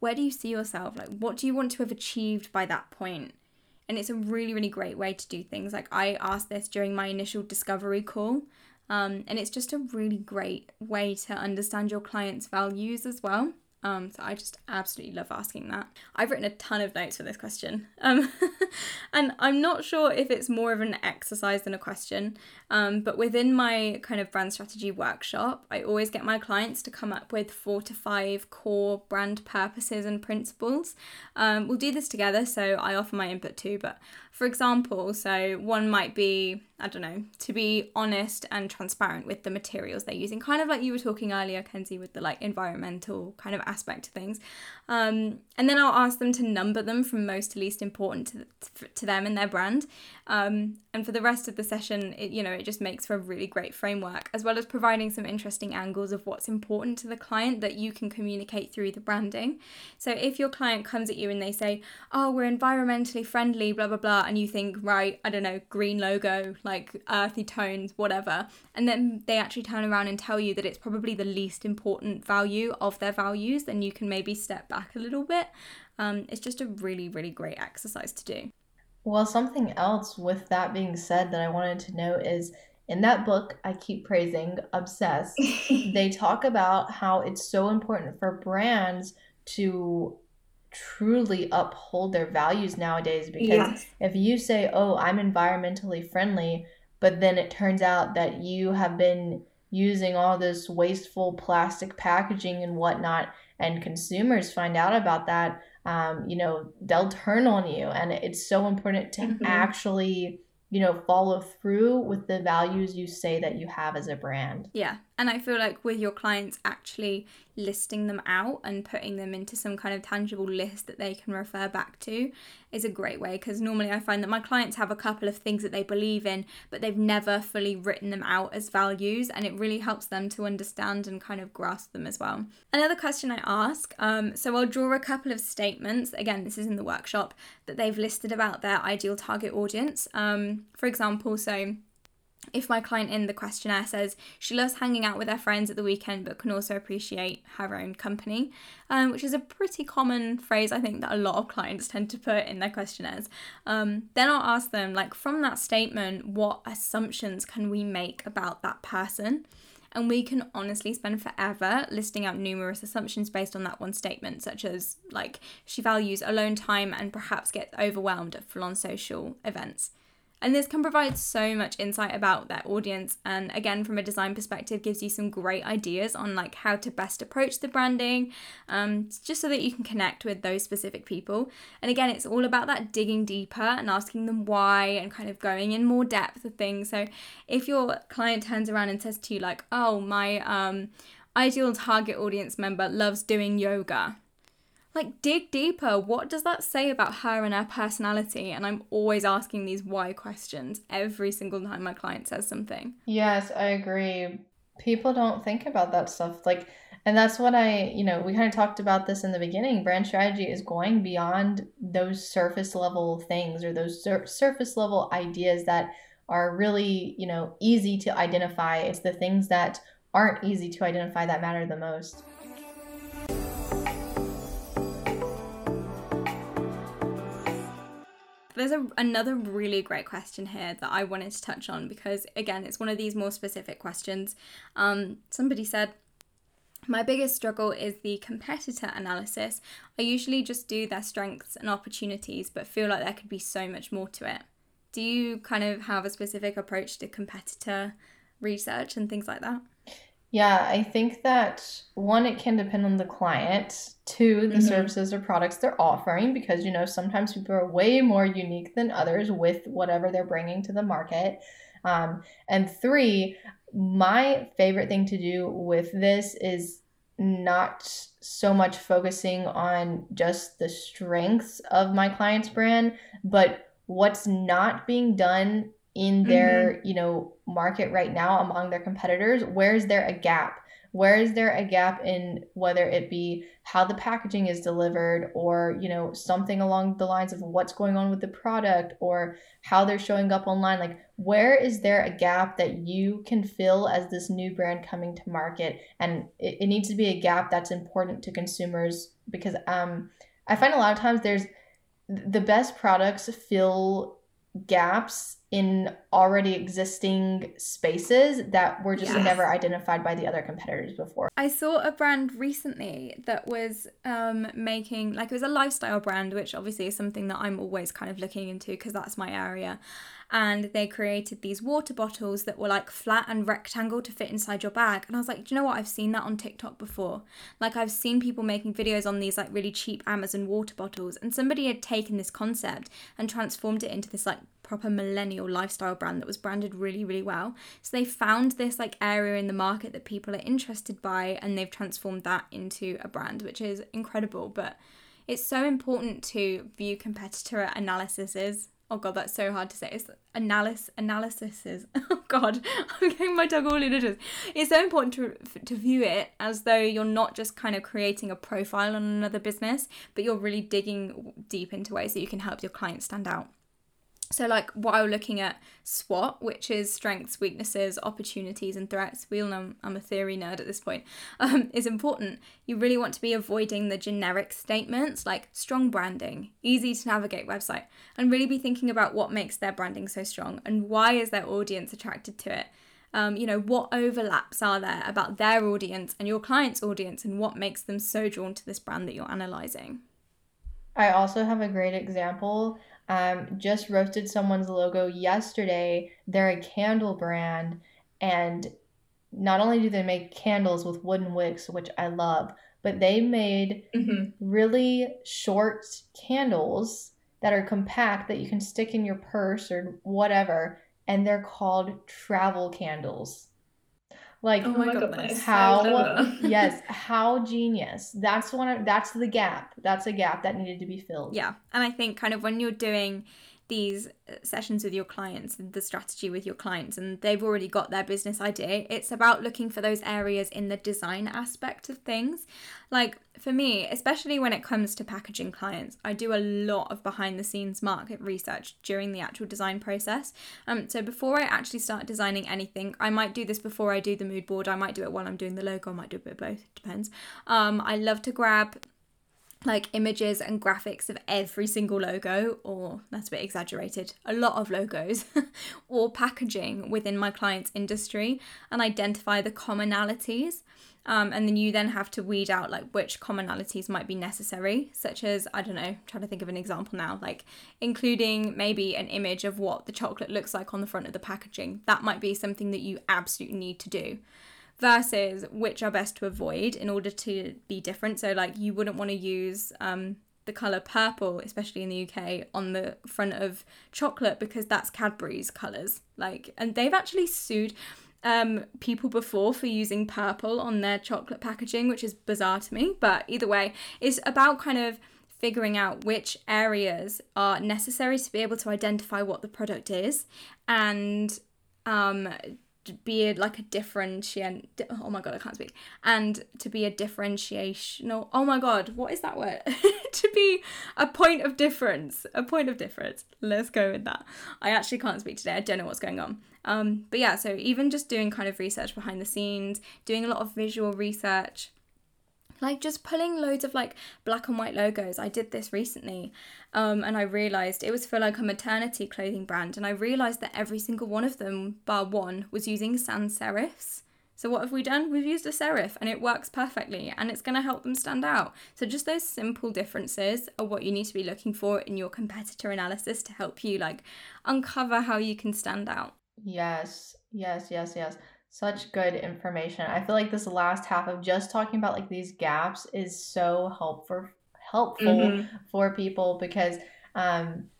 where do you see yourself? Like what do you want to have achieved by that point? And it's a really really great way to do things. Like i asked this during my initial discovery call um, and it's just a really great way to understand your client's values as well um, so I just absolutely love asking that. I've written a ton of notes for this question. Um, and I'm not sure if it's more of an exercise than a question. Um, but within my kind of brand strategy workshop, I always get my clients to come up with four to five core brand purposes and principles. Um, we'll do this together, so I offer my input too. But for example, so one might be I don't know, to be honest and transparent with the materials they're using, kind of like you were talking earlier, Kenzie, with the like environmental kind of aspect of things. Um, and then I'll ask them to number them from most to least important to, to them and their brand. Um, and for the rest of the session, it, you know, it just makes for a really great framework, as well as providing some interesting angles of what's important to the client that you can communicate through the branding. So if your client comes at you and they say, oh, we're environmentally friendly, blah, blah, blah, and you think, right, I don't know, green logo, like earthy tones, whatever. And then they actually turn around and tell you that it's probably the least important value of their values, then you can maybe step back a little bit. Um, it's just a really, really great exercise to do. Well, something else with that being said that I wanted to note is in that book I keep praising, Obsessed, they talk about how it's so important for brands to truly uphold their values nowadays because yes. if you say, "Oh, I'm environmentally friendly," but then it turns out that you have been using all this wasteful plastic packaging and whatnot, and consumers find out about that, um, you know, they'll turn on you. And it's so important to mm-hmm. actually you know, follow through with the values you say that you have as a brand. Yeah. And I feel like with your clients actually listing them out and putting them into some kind of tangible list that they can refer back to is a great way because normally I find that my clients have a couple of things that they believe in, but they've never fully written them out as values, and it really helps them to understand and kind of grasp them as well. Another question I ask um, so I'll draw a couple of statements, again, this is in the workshop, that they've listed about their ideal target audience. Um, for example, so if my client in the questionnaire says she loves hanging out with her friends at the weekend but can also appreciate her own company, um, which is a pretty common phrase I think that a lot of clients tend to put in their questionnaires, um, then I'll ask them, like, from that statement, what assumptions can we make about that person? And we can honestly spend forever listing out numerous assumptions based on that one statement, such as like she values alone time and perhaps gets overwhelmed at full on social events. And this can provide so much insight about their audience and again from a design perspective gives you some great ideas on like how to best approach the branding um, just so that you can connect with those specific people. And again, it's all about that digging deeper and asking them why and kind of going in more depth of things. So if your client turns around and says to you like, "Oh, my um, ideal target audience member loves doing yoga." Like dig deeper. What does that say about her and her personality? And i'm always asking these why questions every single time my client says something. Yes i agree. People don't think about that stuff. Like and that's what i you know we kind of talked about this in the beginning. Brand strategy is going beyond those surface level things or those sur- surface level ideas that are really you know easy to identify. It's the things that aren't easy to identify that matter the most there's a, another really great question here that I wanted to touch on because, again, it's one of these more specific questions. Um, somebody said, my biggest struggle is the competitor analysis. I usually just do their strengths and opportunities, but feel like there could be so much more to it. Do you kind of have a specific approach to competitor research and things like that? Yeah, I think that one, it can depend on the client. Two, the mm-hmm. services or products they're offering, because you know sometimes people are way more unique than others with whatever they're bringing to the market. Um, and three, my favorite thing to do with this is not so much focusing on just the strengths of my client's brand, but what's not being done in their mm-hmm. you know market right now among their competitors where is there a gap? Where is there a gap in whether it be how the packaging is delivered or you know something along the lines of what's going on with the product or how they're showing up online? Like where is there a gap that you can fill as this new brand coming to market? And it, it needs to be a gap that's important to consumers because um i find a lot of times there's the best products fill gaps in already existing spaces that were just yes. never identified by the other competitors before. I saw a brand recently that was um, making, like, it was a lifestyle brand, which obviously is something that I'm always kind of looking into because that's my area and they created these water bottles that were like flat and rectangle to fit inside your bag. And I was like, do you know what? I've seen that on TikTok before. Like, I've seen people making videos on these like really cheap Amazon water bottles, and somebody had taken this concept and transformed it into this like proper millennial lifestyle brand that was branded really, really well. So they found this like area in the market that people are interested by, and they've transformed that into a brand, which is incredible. But it's so important to view competitor analyses oh god, that's so hard to say. It's analysis analysis is oh god, I'm getting my tongue all in it. It's so important to to view it as though you're not just kind of creating a profile on another business, but you're really digging deep into ways that you can help your clients stand out. So, like while looking at SWOT, which is strengths, weaknesses, opportunities, and threats, we all know I'm a theory nerd at this point, um, is important. You really want to be avoiding the generic statements like strong branding, easy to navigate website, and really be thinking about what makes their branding so strong and why is their audience attracted to it. Um, you know, what overlaps are there about their audience and your client's audience, and what makes them so drawn to this brand that you're analyzing. I also have a great example um, just roasted someone's logo yesterday. They're a candle brand, and not only do they make candles with wooden wicks, which I love, but they made mm-hmm. really short candles that are compact that you can stick in your purse or whatever, and they're called travel candles. Like Oh my goodness. how yes, how genius. That's one of that's the gap. That's a gap that needed to be filled. Yeah. And I think kind of when you're doing these uh, sessions with your clients, the strategy with your clients, and they've already got their business idea, it's about looking for those areas in the design aspect of things. Like for me, especially when it comes to packaging clients, I do a lot of behind the scenes market research during the actual design process. Um, so before I actually start designing anything, I might do this before I do the mood board. I might do it while I'm doing the logo. I might do a bit of both. Depends. Um, I love to grab like images and graphics of every single logo, or that's a bit exaggerated, a lot of logos, or packaging within my client's industry and identify the commonalities. Um, and then you then have to weed out like which commonalities might be necessary, such as, I don't know, I'm trying to think of an example now, like including maybe an image of what the chocolate looks like on the front of the packaging. That might be something that you absolutely need to do versus which are best to avoid in order to be different. So, like, you wouldn't want to use um, the colour purple, especially in the UK, on the front of chocolate because that's Cadbury's colours. Like, and they've actually sued um, people before for using purple on their chocolate packaging, which is bizarre to me. But either way, it's about kind of figuring out which areas are necessary to be able to identify what the product is and um be a, like a differentiate oh my god i can't speak and to be a differentiational oh my god what is that word? To be a point of difference a point of difference. Let's go with that. I actually can't speak today. I don't know what's going on. Um but yeah so even just doing kind of research behind the scenes doing a lot of visual research like just pulling loads of like black and white logos. I did this recently um, and i realized it was for like a maternity clothing brand and i realized that every single one of them bar one was using sans serifs. So what have we done? We've used a serif and it works perfectly and it's going to help them stand out. So just those simple differences are what you need to be looking for in your competitor analysis to help you like uncover how you can stand out. Yes, yes, yes, yes. Such good information. I feel like this last half of just talking about like these gaps is so helpful helpful Mhm. for people because um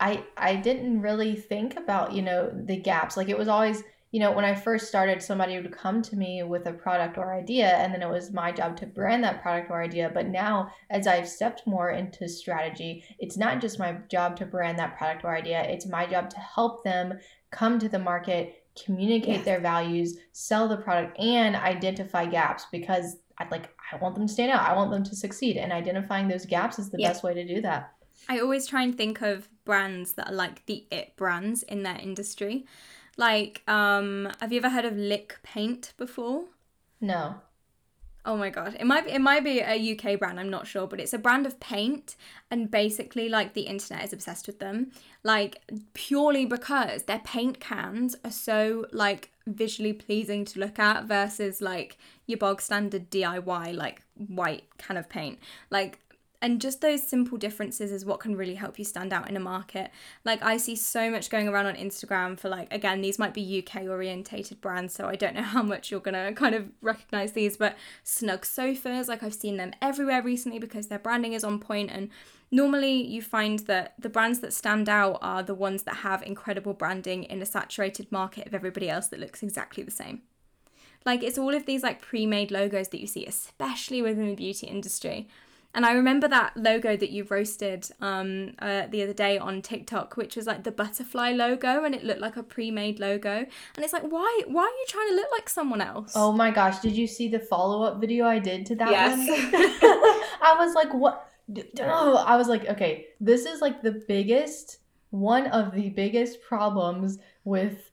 I I didn't really think about, you know, the gaps. Like it was always, you know, when I first started somebody would come to me with a product or idea and then it was my job to brand that product or idea. But now as I've stepped more into strategy, it's not just my job to brand that product or idea, it's my job to help them come to the market, communicate Yes. their values, sell the product, and identify gaps because I like I want them to stand out. I want them to succeed, and identifying those gaps is the Yeah. best way to do that. I always try and think of brands that are like the it brands in their industry. Like, um, have you ever heard of Lick Paint before? No. Oh my god, it might be it might be a UK brand. I'm not sure, but it's a brand of paint, and basically, like the internet is obsessed with them, like purely because their paint cans are so like visually pleasing to look at versus like your bog standard DIY like white can of paint, like. And just those simple differences is what can really help you stand out in a market. Like I see so much going around on Instagram for like again these might be UK orientated brands, so I don't know how much you're gonna kind of recognize these, but snug sofas like i've seen them everywhere recently because their branding is on point and normally you find that the brands that stand out are the ones that have incredible branding in a saturated market of everybody else that looks exactly the same like it's all of these like pre-made logos that you see especially within the beauty industry and I remember that logo that you roasted um, uh, the other day on TikTok, which was like the butterfly logo, and it looked like a pre-made logo. And it's like, why? Why are you trying to look like someone else? Oh my gosh, did you see the follow-up video I did to that Yes. one? I was like, what? Oh, I was like, okay, this is like the biggest, one of the biggest problems with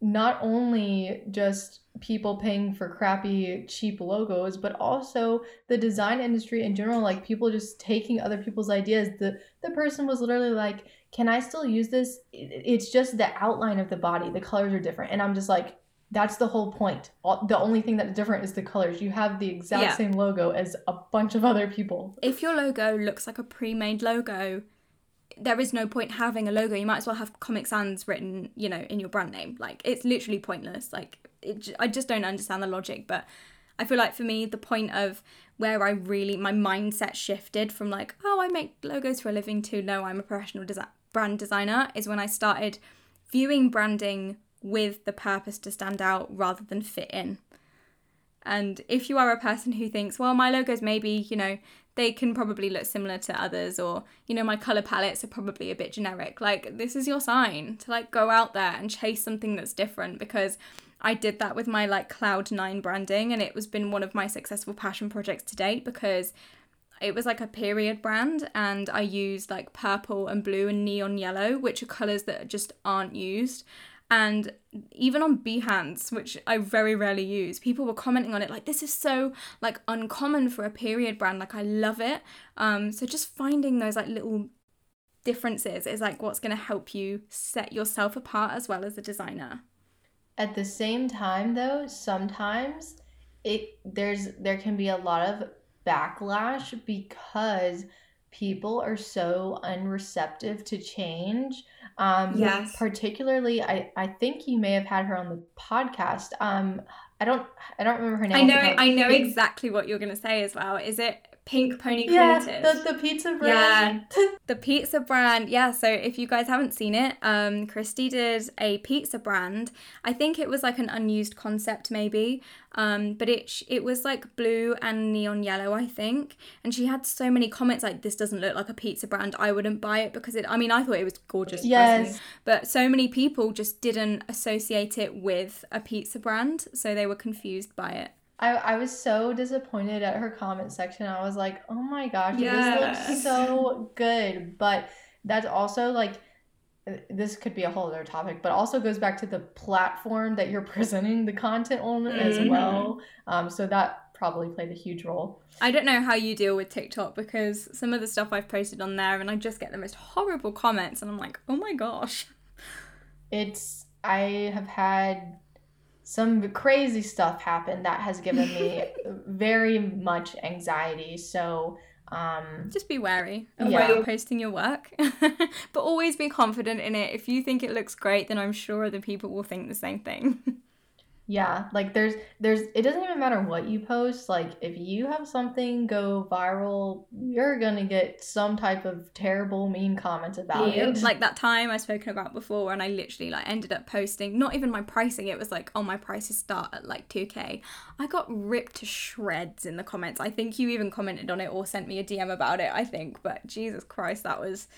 not only just people paying for crappy, cheap logos, but also the design industry in general, like people just taking other people's ideas. The the person was literally like, "Can I still use this? It's just the outline of the body. The colors are different." And I'm just like, that's the whole point. All- The only thing that's different is the colors. You have the exact Yeah. same logo as a bunch of other people. if your logo looks like a pre-made logo there is no point having a logo. You might as well have comic sans written you know in your brand name. Like it's literally pointless. Like it, i just don't understand the logic but i feel like for me the point of where i really my mindset shifted from like oh i make logos for a living to no i'm a professional desi- brand designer is when i started viewing branding with the purpose to stand out rather than fit in. And if you are a person who thinks, well, my logos maybe, you know, they can probably look similar to others, or, you know, my color palettes are probably a bit generic, like, this is your sign to like go out there and chase something that's different because I did that with my like Cloud9 branding, and it was been one of my successful passion projects to date because it was like a period brand and I used like purple and blue and neon yellow, which are colors that just aren't used. And even on Behance, which I very rarely use, people were commenting on it like this is so like uncommon for a period brand. Like I love it. Um, so just finding those like little differences is like what's going to help you set yourself apart as well as a designer. At the same time, though, sometimes it there's there can be a lot of backlash because people are so unreceptive to change. Um, yes. Particularly, I, I think you may have had her on the podcast. Um, I don't I don't remember her name. I know I know exactly what you're gonna say as well. Is it Pink Pony yeah, The, the pizza brand. Yeah, the pizza brand. Yeah, so if you guys haven't seen it, um, Christy did a pizza brand. I think it was like an unused concept, maybe. Um, but it it was like blue and neon yellow, I think. And she had so many comments like, "This doesn't look like a pizza brand. I wouldn't buy it because it." I mean, I thought it was gorgeous. Yes. Personally, but so many people just didn't associate it with a pizza brand, so they were confused by it. I, I was so disappointed at her comment section. I was like, oh my gosh, yes. this looks so good. But that's also like, this could be a whole other topic, but also goes back to the platform that you're presenting the content on mm-hmm. as well. Um, so that probably played a huge role. I don't know how you deal with TikTok because some of the stuff I've posted on there and I just get the most horrible comments and I'm like, oh my gosh. It's, I have had some crazy stuff happened that has given me very much anxiety. So, um, just be wary of yeah. where you're posting your work, but always be confident in it. If you think it looks great, then I'm sure other people will think the same thing. Yeah, like there's there's it doesn't even matter what you post. Like if you have something go viral, you're gonna get some type of terrible mean comments about yeah. it. Like that time I've spoken about before and I literally like ended up posting not even my pricing, it was like, oh my prices start at like 2k. I got ripped to shreds in the comments. I think you even commented on it or sent me a DM about it, I think. But Jesus Christ, that was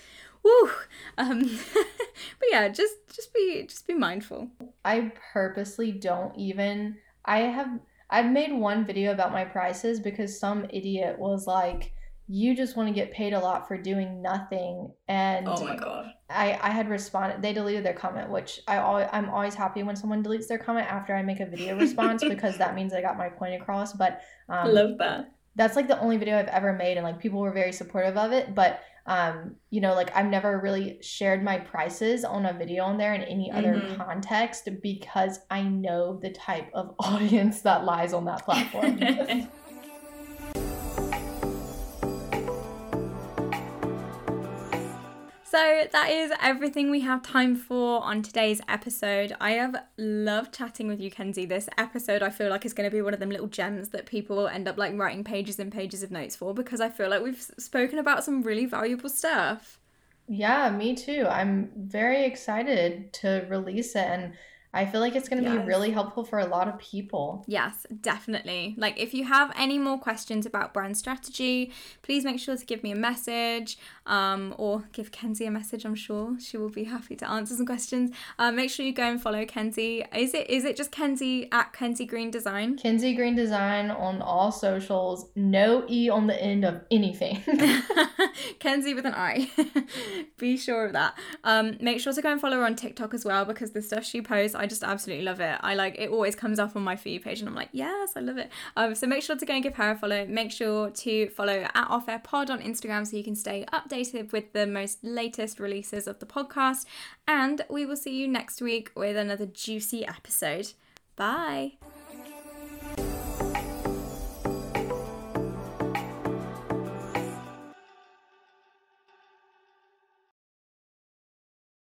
woo. Um, but yeah, just just be just be mindful. I purposely don't even. I have I've made one video about my prices because some idiot was like, "You just want to get paid a lot for doing nothing," and oh my god, I I had responded. They deleted their comment, which I always, I'm always happy when someone deletes their comment after I make a video response because that means I got my point across. But um, love that. That's like the only video I've ever made, and like people were very supportive of it. But um, you know, like I've never really shared my prices on a video on there in any other mm-hmm. context because I know the type of audience that lies on that platform. So that is everything we have time for on today's episode. I have loved chatting with you, Kenzie. This episode I feel like is going to be one of them little gems that people end up like writing pages and pages of notes for because I feel like we've spoken about some really valuable stuff. Yeah, me too. I'm very excited to release it and I feel like it's going to yes. be really helpful for a lot of people. Yes, definitely. Like, if you have any more questions about brand strategy, please make sure to give me a message um, or give Kenzie a message. I'm sure she will be happy to answer some questions. Uh, make sure you go and follow Kenzie. Is it is it just Kenzie at Kenzie Green Design? Kenzie Green Design on all socials. No E on the end of anything. Kenzie with an I. be sure of that. Um, make sure to go and follow her on TikTok as well because the stuff she posts I just absolutely love it. I like it always comes up on my feed page and I'm like, yes, I love it. Um, so make sure to go and give her a follow. Make sure to follow at Off Air Pod on Instagram so you can stay updated with the most latest releases of the podcast. And we will see you next week with another juicy episode. Bye.